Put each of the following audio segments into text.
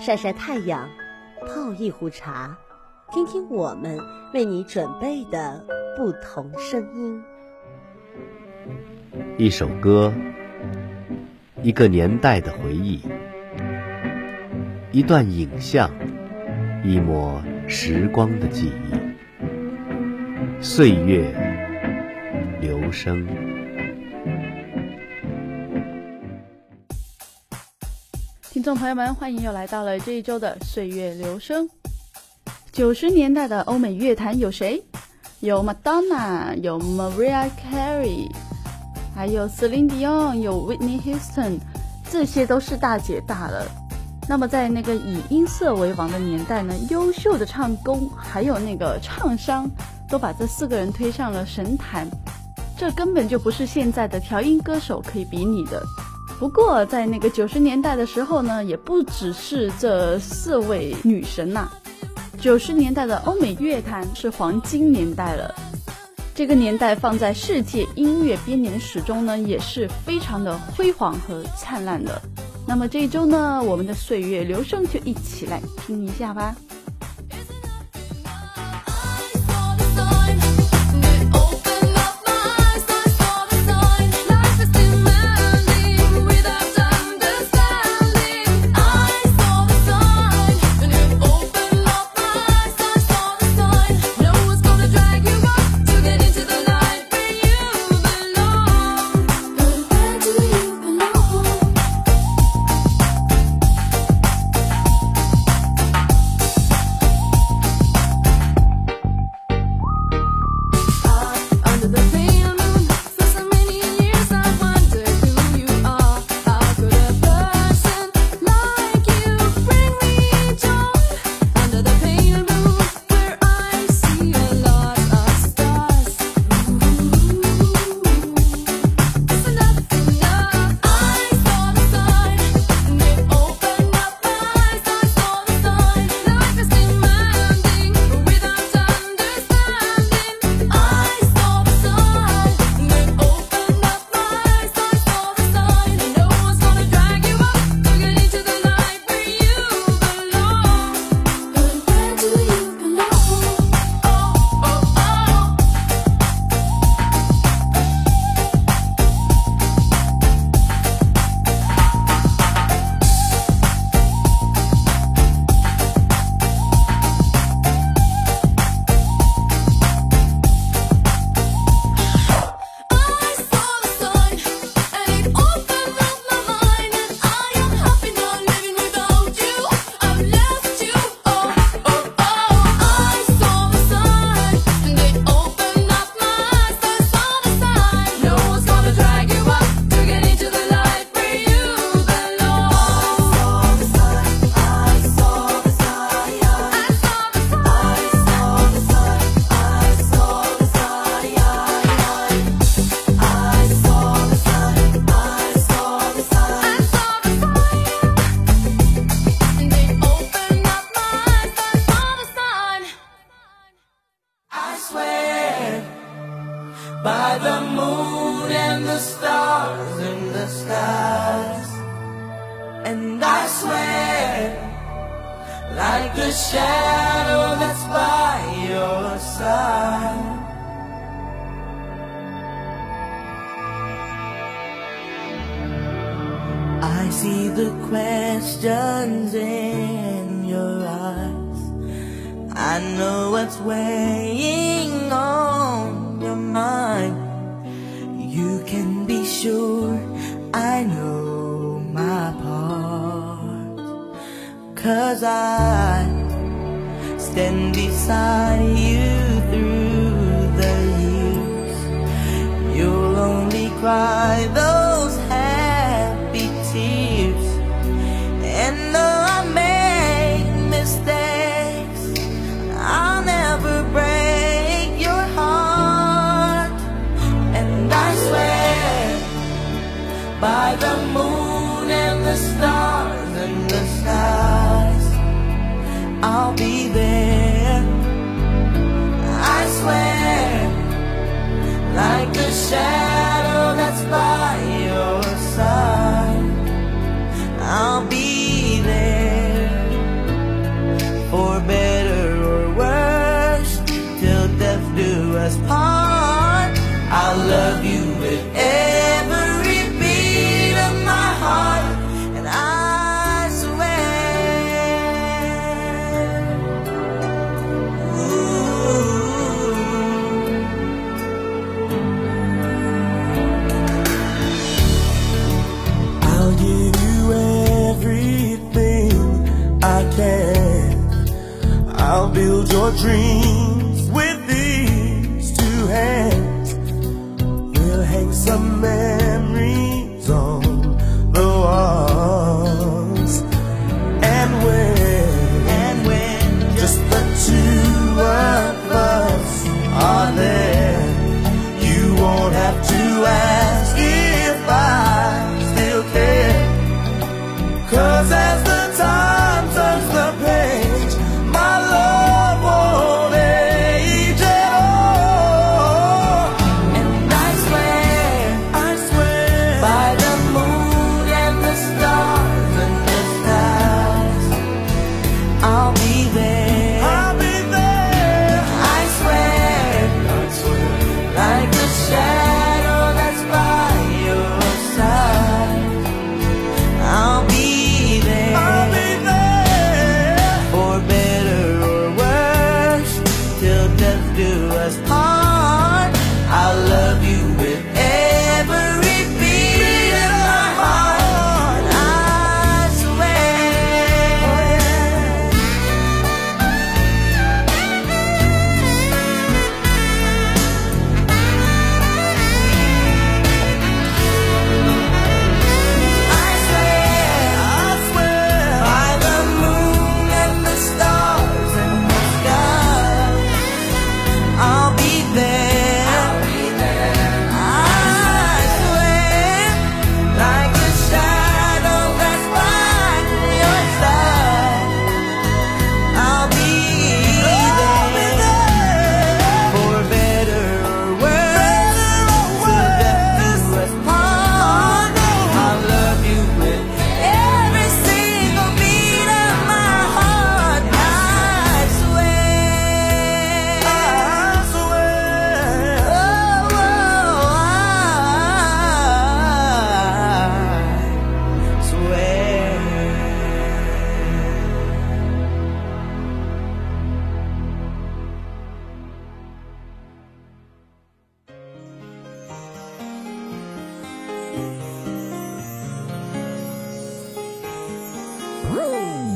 晒晒太阳，泡一壶茶，听听我们为你准备的不同声音。一首歌，一个年代的回忆，一段影像，一抹时光的记忆，岁月流声。听众朋友们，欢迎又来到了这一周的岁月流声。九十年代的欧美乐坛有谁？有 Madonna，有 Mariah Carey，还有 Celine Dion，有 Whitney Houston，这些都是大姐大了。那么在那个以音色为王的年代呢，优秀的唱功还有那个唱商，都把这四个人推上了神坛。这根本就不是现在的调音歌手可以比拟的。不过，在那个九十年代的时候呢，也不只是这四位女神呐。九十年代的欧美乐坛是黄金年代了，这个年代放在世界音乐编年史中呢，也是非常的辉煌和灿烂的。那么这一周呢，我们的岁月流声就一起来听一下吧。Cause I know what's weighing on your mind. You can be sure I know my part. 'Cause I stand beside you through the years. You'll only cry those by the moon and the stars and the skies, I'll be there, I swear, like a shadow. Your dreams Darling,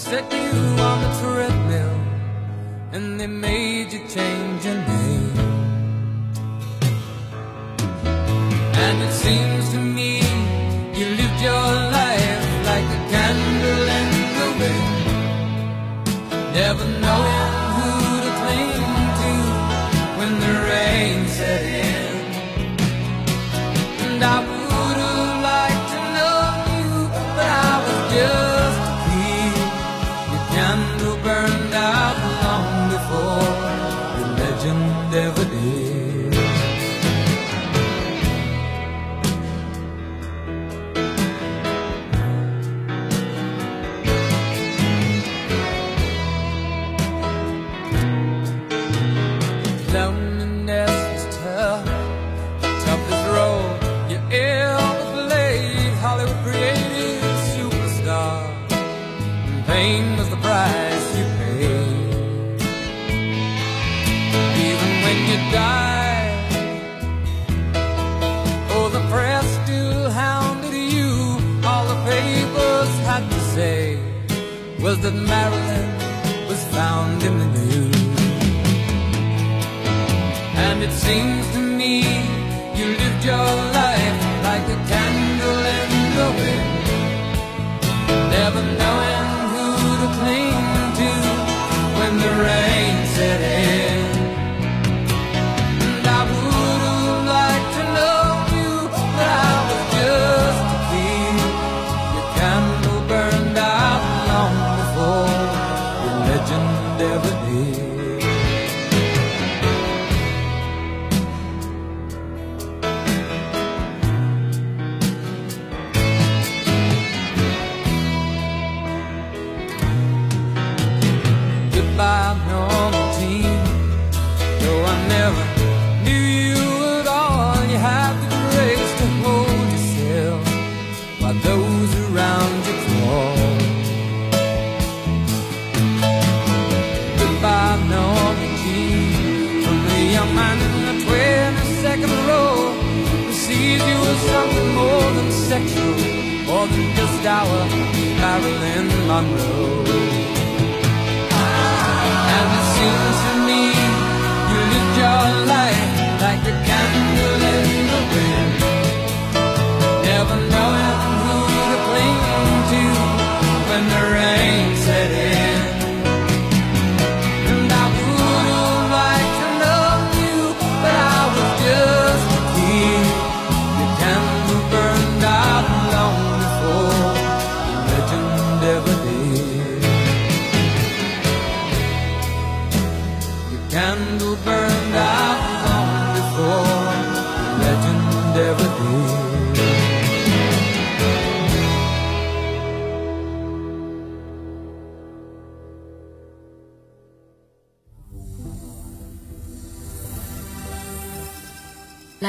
set you on the treadmill and they made you change your dower Marilyn Monroe.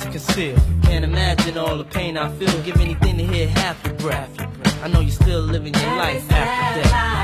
to conceal. Can't imagine all the pain I feel. Give anything to hear half a breath. I know you're still living your life after death.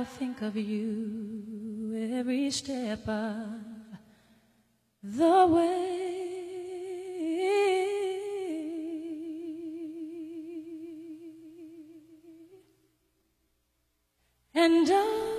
i think of you every step of the way. And I